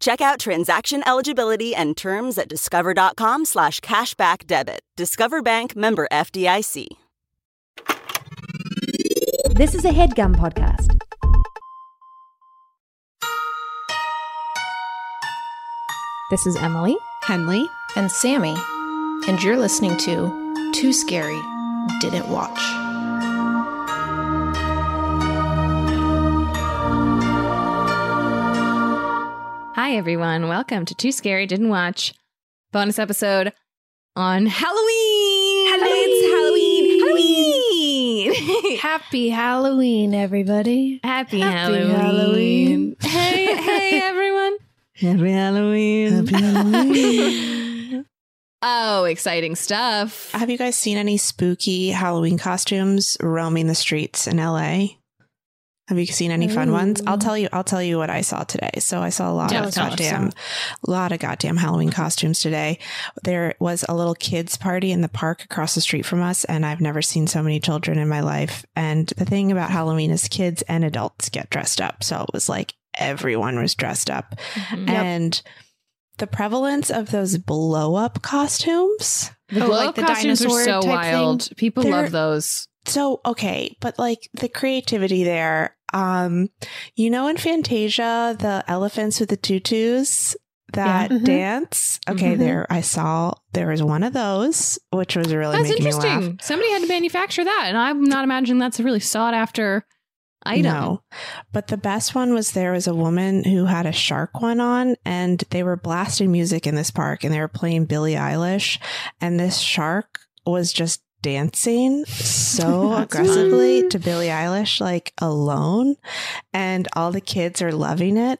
Check out transaction eligibility and terms at discover.com slash cashback debit. Discover Bank member FDIC. This is a headgum podcast. This is Emily. Henley. and Sammy, and you're listening to Too Scary Didn't Watch. Hi, everyone. Welcome to Too Scary Didn't Watch bonus episode on Halloween. It's Halloween. Halloween. Happy Halloween, everybody. Happy, Happy Halloween. Halloween. Hey, hey, everyone. Happy Halloween. Happy Halloween. Oh, exciting stuff. Have you guys seen any spooky Halloween costumes roaming the streets in LA? Have you seen any fun ones? I'll tell you. I'll tell you what I saw today. So I saw a lot Yeah, of goddamn, a lot of goddamn Halloween costumes today. There was a little kids party in the park across the street from us, and I've never seen so many children in my life. And the thing about Halloween is kids and adults get dressed up. So it was like everyone was dressed up, Mhm. and the prevalence of those blow up costumes. The Oh, glow like up the costumes are dinosaur so type wild. People love those. So okay, but like the creativity there, um, you know, in Fantasia, the elephants with the tutus that Yeah. Mhm. dance. Okay, Mhm. there I saw there was one of those, which was really That's making me laugh. interesting. Somebody had to manufacture that, and I'm not imagining that's a really sought after item. No, but the best one was there was a woman who had a shark one on, and they were blasting music in this park, and they were playing Billie Eilish, and this shark was just dancing so aggressively fun. to Billie Eilish, like alone, and all the kids are loving it,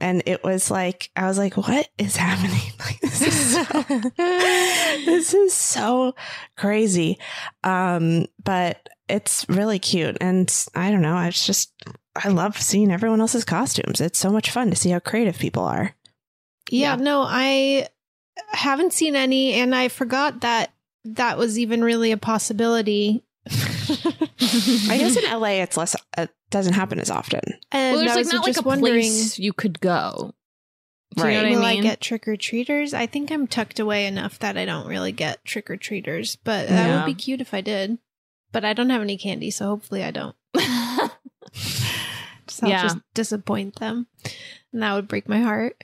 and it was like I was like, what is happening? Like this is so, this is so crazy, um, but it's really cute, and I don't know, it's just I love seeing everyone else's costumes. It's so much fun to see how creative people are. Yeah, Yeah. no, I haven't seen any, and I forgot that that was even really a possibility. I guess in LA, it's less. It doesn't happen as often. And well, there's like was not like a wondering, place you could go. Do you Right. know what will I I, get trick or treaters? I think I'm tucked away enough that I don't really get trick or treaters, but that Yeah. would be cute if I did. But I don't have any candy, so hopefully I don't. So I'll Yeah. just disappoint them, and that would break my heart.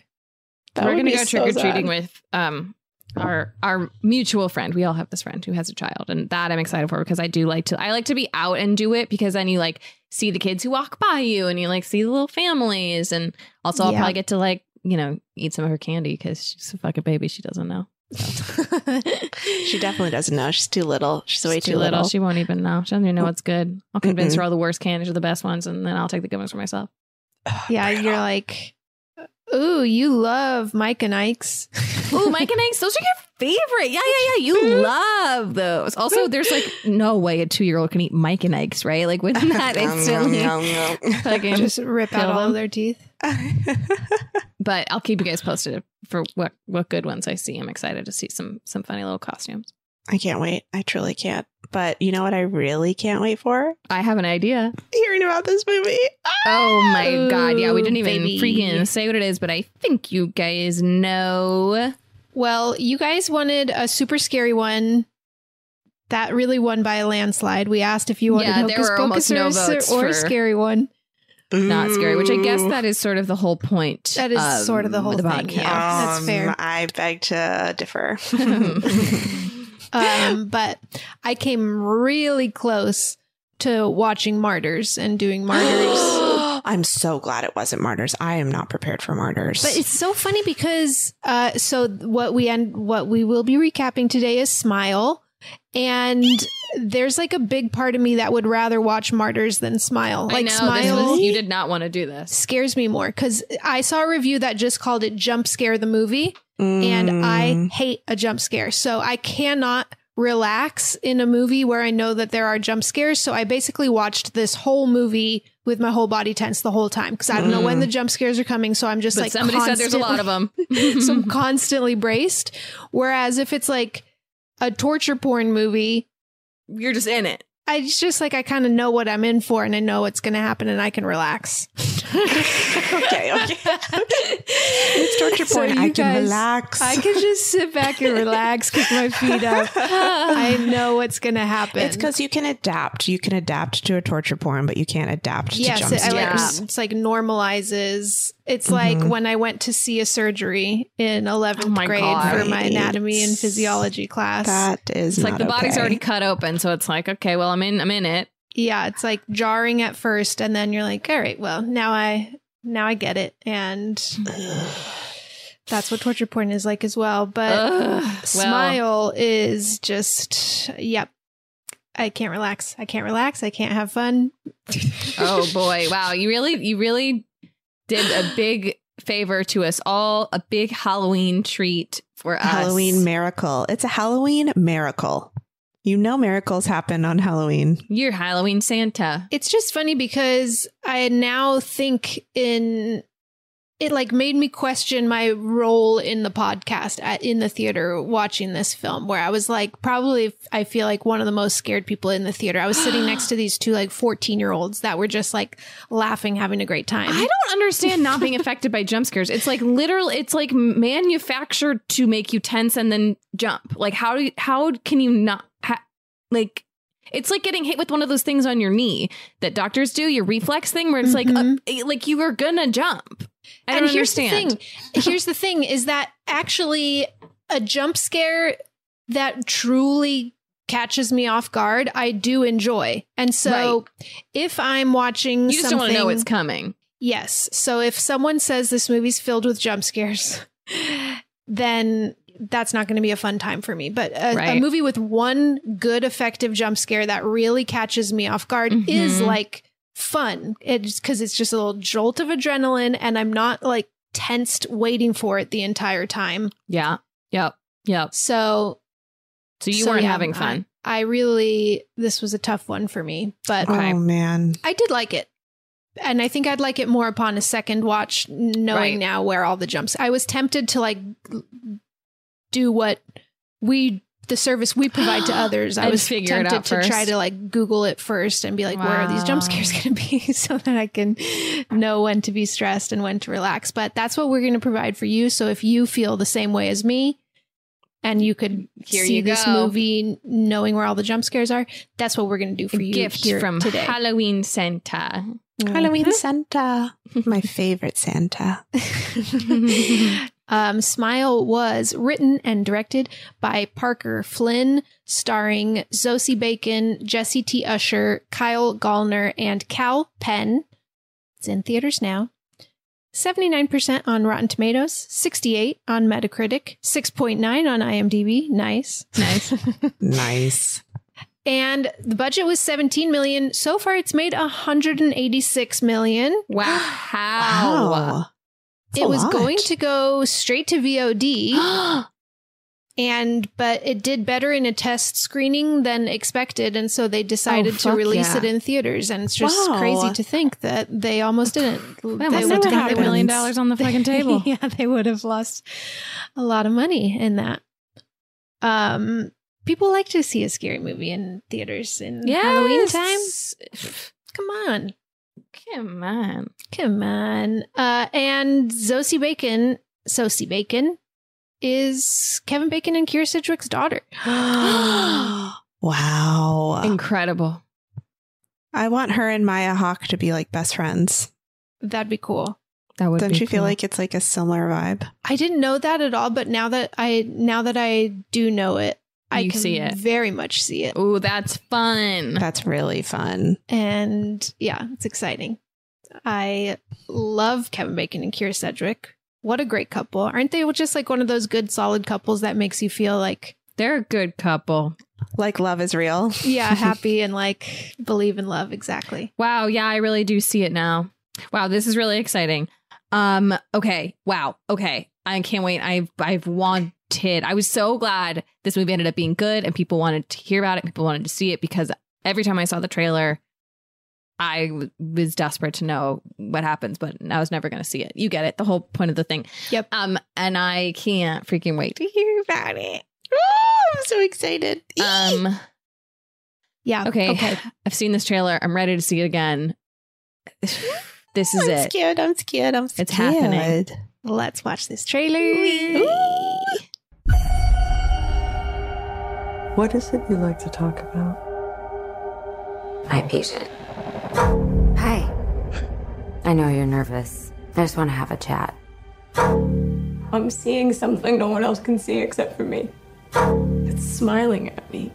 That We're gonna go so trick or treating with um our our mutual friend. We all have this friend who has a child, and that I'm excited for because I do like to. I like to be out and do it because then you like see the kids who walk by you, and you like see the little families, and also I'll Yeah. probably get to like you know eat some of her candy because she's a fucking baby. She doesn't know. She definitely doesn't know. She's too little. She's way She's too little. She won't even know. She doesn't even know what's good. I'll convince Mm-mm. her all the worst candies are the best ones, and then I'll take the good ones for myself. yeah, you're like, ooh, you love Mike and Ike's. Ooh, Mike and Ike's, those are your favorite. Yeah, yeah, yeah. You love those. Also, there's like no way a two year old can eat Mike and Ike's, right? Like, wouldn't that instantly fucking Just rip out all of their teeth. But I'll keep you guys posted for what what good ones I see. I'm excited to see some some funny little costumes. I can't wait. I truly can't. But you know what I really can't wait for? I have an idea. Hearing about this movie. Oh my god! Yeah, we didn't even baby. freaking say what it is, but I think you guys know. Well, you guys wanted a super scary one. That really won by a landslide. We asked if you wanted Yeah, there Hocus were Pocus almost no or, a- votes or a for- scary one. Not scary, which I guess that is sort of the whole point. That is of sort of the whole thing, podcast. yeah. That's fair. Um, I beg to differ. Um, but I came really close to watching Martyrs and doing Martyrs. I'm so glad it wasn't martyrs. I am not prepared for martyrs. But it's so funny because uh, so what we end what we will be recapping today is Smile, and there's like a big part of me that would rather watch Martyrs than Smile. I Like know, Smile this was, you did not want to do this. scares me more because I saw a review that just called it Jump Scare the movie, and I Mm. hate a jump scare, so I cannot relax in a movie where I know that there are jump scares. So I basically watched this whole movie with my whole body tense the whole time because I don't know when the jump scares are coming. So I'm just But like somebody said there's a lot of them. so I'm constantly braced. Whereas if it's like a torture porn movie, You're just in it. I just like I kind of know what I'm in for and I know what's going to happen and I can relax. okay, okay. it's torture So porn. you I can guys- relax. I can just sit back and relax, kick my feet up. I know what's going to happen. it's because you can adapt. You can adapt to a torture porn, but you can't adapt to yes, jump it, I like, scares. it's like normalizes. It's like Mhm. when I went to see a surgery in 11th Oh grade God. for my anatomy and physiology class. That is It's like not the body's already cut open, so it's like, okay, well, I'm in, I'm in it. Yeah, it's like jarring at first and then you're like, all right, well, now I now I get it and that's what torture porn is like as well, but Ugh. Well, Smile is just yep. I can't relax. I can't relax. I can't have fun. oh boy, wow! You really, you really did a big favor to us all. A big Halloween treat for us. Halloween miracle. It's a Halloween miracle. You know miracles happen on Halloween. You're Halloween Santa. It's just funny because I now think in it like made me question my role in the podcast at, in the theater watching this film where I was like probably I feel like one of the most scared people in the theater. I was sitting next to these two like 14-year-olds that were just like laughing having a great time. I don't understand not being affected by jump scares. It's like literal. It's like manufactured to make you tense and then jump. Like how do you, how can you not ha- like? It's like getting hit with one of those things on your knee that doctors do, your reflex thing, where it's like Mhm. uh, like you are gonna jump. I and here's understand. the thing. Here's the thing is that actually a jump scare that truly catches me off guard, I do enjoy. And so if I'm watching You just don't want to know what's coming. Yes. So if someone says this movie's filled with jump scares, then that's not going to be a fun time for me. But a, a movie with one good effective jump scare that really catches me off guard is Mhm. like fun. It's because it's just a little jolt of adrenaline and I'm not like tensed waiting for it the entire time. Yeah. Yep. Yep. So So you so, weren't yeah, having fun. I, I really this was a tough one for me, but Okay. Oh man. I did like it. And I think I'd like it more upon a second watch, knowing Right. now where all the jumps. I was tempted to like do what we, the service we provide to others. I was figure it tempted out to try to like Google it first and be like, where are these jump scares going to be so that I can know when to be stressed and when to relax. But that's what we're going to provide for you. So if you feel the same way as me, and you could Here see you this movie knowing where all the jump scares are. That's what we're going to do for A you gift here from today. Halloween Santa. Halloween Santa. My favorite Santa. um, Smile was written and directed by Parker Flynn, starring Zosie Bacon, Jessie T. Usher, Kyle Gallner, and Kal Penn. It's in theaters now. 79% on Rotten Tomatoes, 68 on Metacritic, 6.9 on IMDb. Nice. Nice. Nice. And the budget was 17 million. So far it's made 186 million. Wow. Wow. That's it was lot. going to go straight to VOD. and but it did better in a test screening than expected and so they decided Oh, to release yeah. it in theaters and it's just Wow. crazy to think that they almost didn't That they would have a million dollars on the fucking table. yeah they would have lost a lot of money in that um people like to see a scary movie in theaters in halloween time come on Come on. Come on. Uh, and Zosie Bacon, Sosie Bacon, is Kevin Bacon and Kyra Sedgwick's daughter. wow. Incredible. I want her and Maya Hawke to be like best friends. That'd be cool. That would Don't be you feel like it's like a similar vibe? I didn't know that at all, but now that I now that I do know it, I You can see it. very much see it. Oh, that's fun. That's really fun. And yeah, it's exciting. I love Kevin Bacon and Kyra Sedgwick. What a great couple. Aren't they just like one of those good solid couples that makes you feel like They're a good couple. Like love is real. yeah, happy and like believe in love exactly. Wow, yeah, I really do see it now. Wow, this is really exciting. Um, okay. Wow. Okay. I can't wait. I've I've want did. I was so glad this movie ended up being good and people wanted to hear about it. People wanted to see it because every time I saw the trailer, I w- was desperate to know what happens, but I was never going to see it. You get it. The whole point of the thing. Yep. Um, and I can't freaking wait to hear about it. Oh, I'm so excited. Um, Yeah. okay. Okay. I've seen this trailer. I'm ready to see it again. This is it. I'm it. scared. I'm scared. I'm scared. It's happening. Let's watch this trailer. What is it you like to talk about? My patient. Hi. I know you're nervous. I just want to have a chat. I'm seeing something no one else can see except for me. It's smiling at me.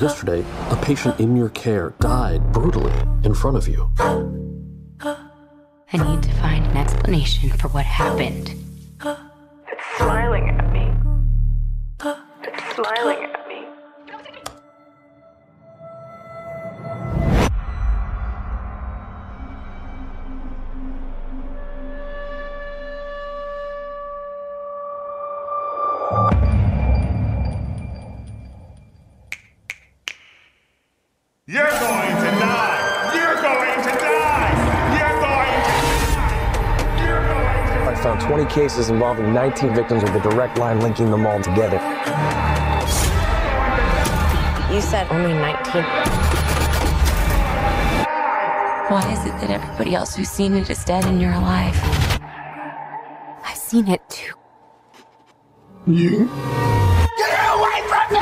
Yesterday, a patient in your care died brutally in front of you. I need to find an explanation for what happened. It's smiling at me. It's smiling cases involving 19 victims with a direct line linking them all together. You said only 19. Why is it that everybody else who's seen it is dead and you're alive? I've seen it too. You? Get away from me!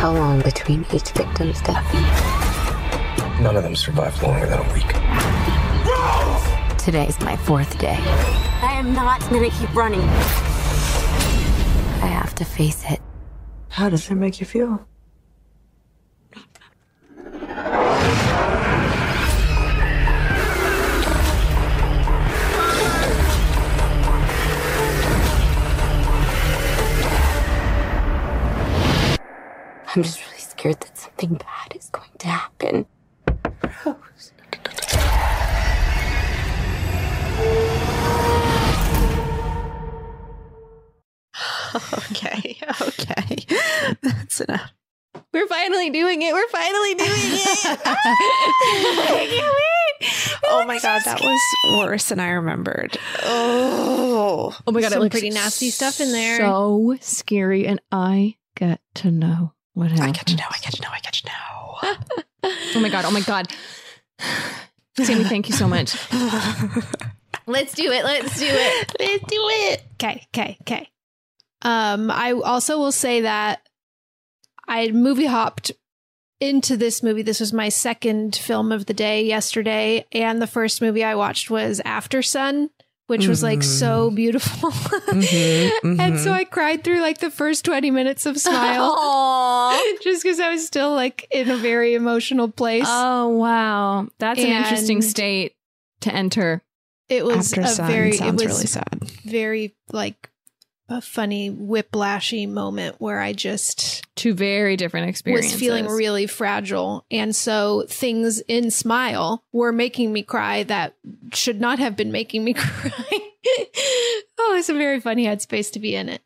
How long between each victim's death? None of them survived longer than a week. Today's my fourth day. I am not gonna keep running. I have to face it. How does it make you feel? I'm just really scared that something bad is going to happen. Okay. Okay. That's enough. We're finally doing it. We're finally doing it. I can't wait. Oh my god, that was worse than I remembered. Oh. Oh my god, Some it looks pretty nasty stuff in there. So scary, and I get to know what happened. I get to know. I get to know. I get to know. Oh my god. Oh my god. Sammy, thank you so much. Let's do it. Let's do it. Let's do it. Okay, okay, okay. Um, I also will say that I movie hopped into this movie. This was my second film of the day yesterday, and the first movie I watched was Aftersun, which was like so mm-hmm. beautiful. Mm-hmm, and so mm-hmm. I cried through like the first 20 minutes of Smile. Just because I was still like in a very emotional place. Oh wow, that's an interesting state to enter. it was After a Sun very, it was really sad. very like a funny whiplashy moment where I just Two very different experiences. was feeling really fragile. And so things in Smile were making me cry that should not have been making me cry. oh, it's a very funny headspace to be in it.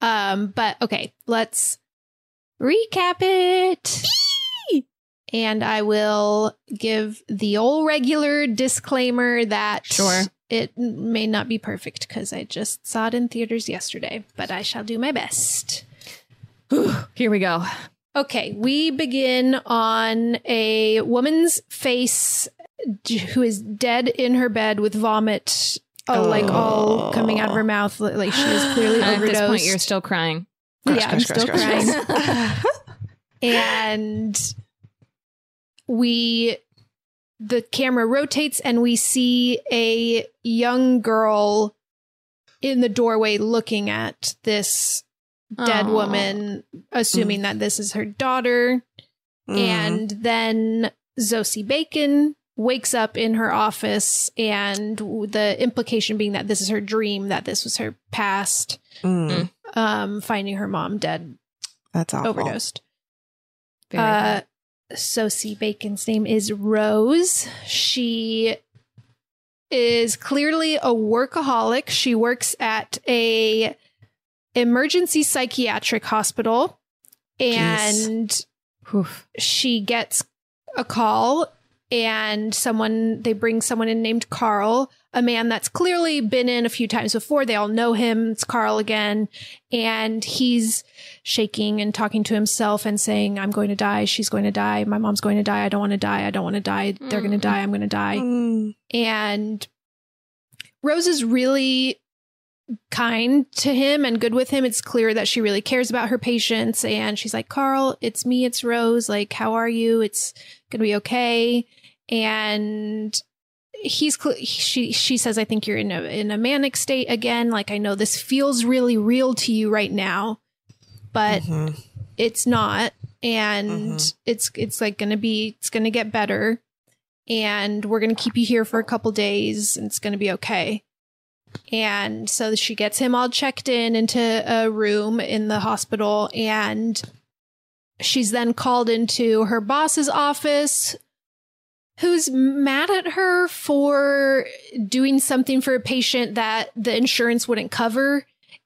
Um, but okay, let's recap it. And I will give the old regular disclaimer that Sure. It may not be perfect because I just saw it in theaters yesterday, but I shall do my best. Here we go. Okay, we begin on a woman's face who is dead in her bed with vomit, oh, like all oh. coming out of her mouth. Like she is clearly And at overdosed. this point, you're still crying. yeah, I'm Gross, still crying. and we, the camera rotates and we see a young girl in the doorway looking at this dead Aw. woman, assuming that this is her daughter. Mm-hmm. And then Zosie Bacon wakes up in her office and the implication being that this is her dream that this was her past Mm, um finding her mom dead that's awful. overdosed Very uh bad. Sosie Bacon's name is Rose. She is clearly a workaholic. She works at a emergency psychiatric hospital and she gets a call and someone they bring someone in named Carl, a man that's clearly been in a few times before. They all know him. It's Carl again. And he's shaking and talking to himself and saying, I'm going to die. She's going to die. My mom's going to die. I don't want to die. I don't want to die. They're going to die. I'm going to die. Mm, And Rose is really kind to him and good with him. It's clear that she really cares about her patients. And she's like, Carl, it's me, it's Rose. Like, how are you? It's going to be okay. And he's she she says i think you're in a in a manic state again like i know this feels really real to you right now but mhm. it's not and Mhm. it's it's like gonna be it's gonna get better and we're gonna keep you here for a couple days and it's gonna be okay and so she gets him all checked in into a room in the hospital and she's then called into her boss's office who's mad at her for doing something for a patient that the insurance wouldn't cover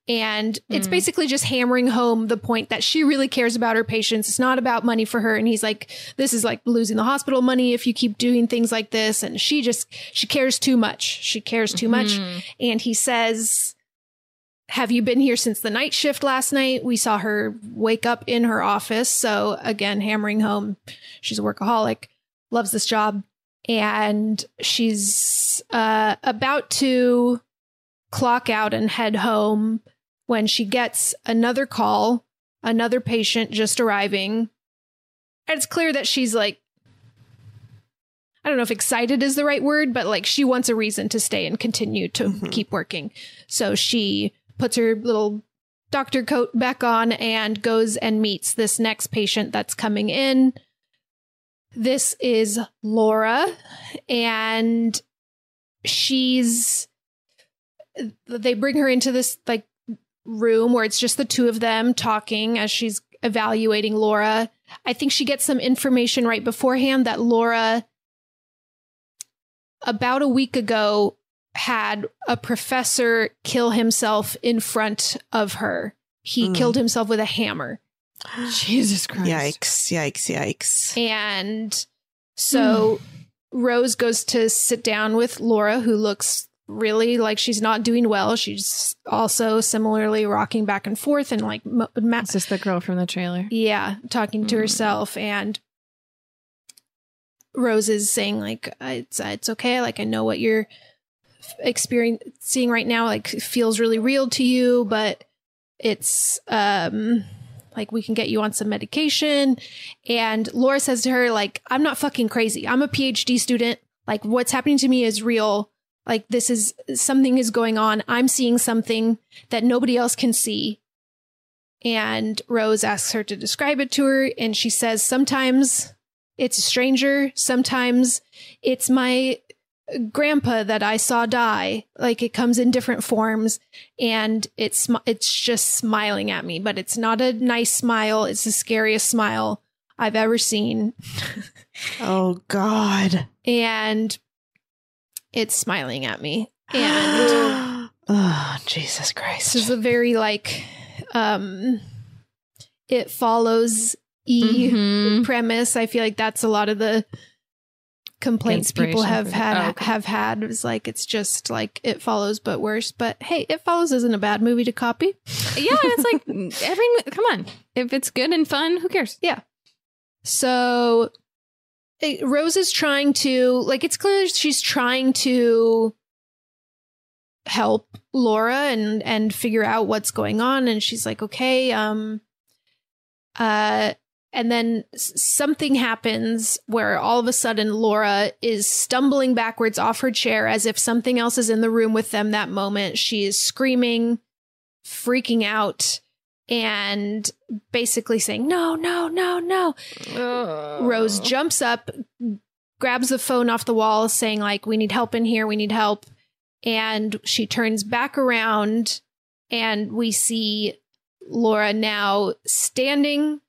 and it's Mm. basically just hammering home the point that she really cares about her patients. It's not about money for her. And he's like, this is like losing the hospital money if you keep doing things like this. And she just, she cares too much. She cares too much. Mhm. And he says, have you been here since the night shift last night? We saw her wake up in her office. So again, hammering home, she's a workaholic, loves this job. And she's uh, about to clock out and head home when she gets another call, another patient just arriving. And it's clear that she's like, I don't know if excited is the right word, but like she wants a reason to stay and continue to Mhm. keep working. So she puts her little doctor coat back on and goes and meets this next patient that's coming in. This is Laura, and she's they bring her into this like room where it's just the two of them talking as she's evaluating Laura. I think she gets some information right beforehand that Laura about a week ago had a professor kill himself in front of her. He Mm. killed himself with a hammer. Jesus Christ. Yikes! Yikes! Yikes! And so Rose goes to sit down with Laura, who looks really like she's not doing well. She's also similarly rocking back and forth and like, mo- ma- Is this the girl from the trailer? yeah, talking to Mhm. herself. And Rose is saying like, it's it's okay. Like I know what you're f- experiencing right now. Like feels really real to you, but it's um like we can get you on some medication. And Laura says to her like, I'm not fucking crazy. I'm a PhD student. Like what's happening to me is real. Like this is something is going on. I'm seeing something that nobody else can see. And Rose asks her to describe it to her. And she says, sometimes it's a stranger. Sometimes it's my grandpa that I saw die. Like it comes in different forms and it's, it's just smiling at me, but it's not a nice smile. It's the scariest smile I've ever seen. Oh God! And it's smiling at me. And oh Jesus this Christ! is a very like, um, it follows E Mhm. premise. I feel like that's a lot of the complaints people have had oh, okay. have had. It's like it's just like it follows but worse. But hey, it follows isn't a bad movie to copy. Yeah, it's like every come on. If it's good and fun, who cares? Yeah. So it, Rose is trying to like it's clear she's trying to help Laura and and figure out what's going on and she's like okay um uh and then something happens where all of a sudden Laura is stumbling backwards off her chair as if something else is in the room with them that moment. She is screaming, freaking out, and basically saying, No, no, no, no. Rose jumps up, grabs the phone off the wall saying like we need help in here, we need help. And she turns back around and we see Laura now standing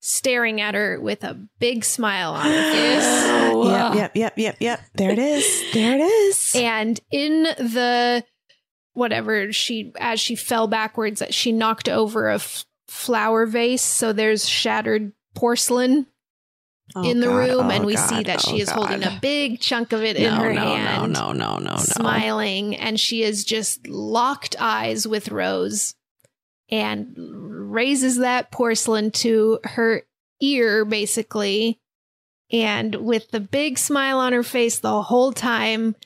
staring at her with a big smile on her face. Yep, yep, yep, yep, yep. There it is. There it is. And in the whatever she as she fell backwards she knocked over a f- flower vase so there's shattered porcelain Oh, in the God. room Oh, and we God. see that she Oh, is holding a big chunk of it in her no, hand no, no, no, no, no. smiling and she is just locked eyes with Rose and raises that porcelain to her ear basically. And with the big smile on her face the whole time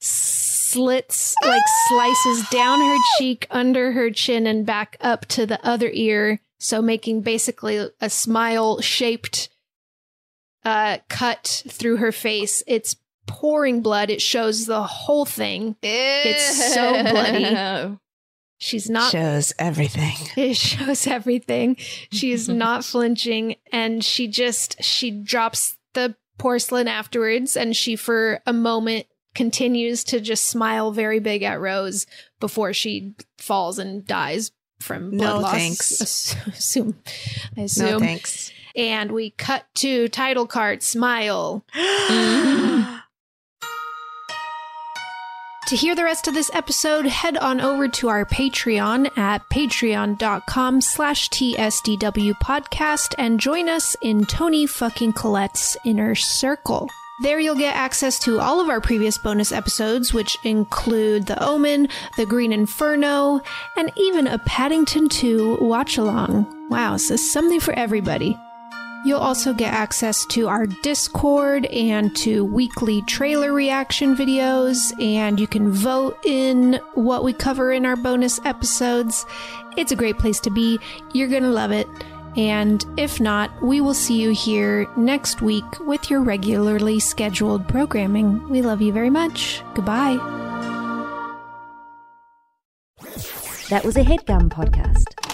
slits like slices down her cheek under her chin and back up to the other ear. So making basically a smile shaped uh cut through her face. It's pouring blood. It shows the whole thing. It's so bloody she's not Shows everything. it shows everything. She is not flinching and she just she drops the porcelain afterwards and she for a moment continues to just smile very big at Rose before she falls and dies from blood No loss. thanks. Assume I assume. No thanks. And we cut to title card smile. Mm-hmm. To hear the rest of this episode, head on over to our Patreon at patreon.com slash TSDW podcast and join us in Toni fucking Collette's inner circle. There you'll get access to all of our previous bonus episodes, which include The Omen, The Green Inferno, and even a Paddington 2 watch along. Wow, so something for everybody. You'll also get access to our Discord and to weekly trailer reaction videos, and you can vote in what we cover in our bonus episodes. It's a great place to be. You're going to love it. And if not, we will see you here next week with your regularly scheduled programming. We love you very much. Goodbye. That was a headgum podcast.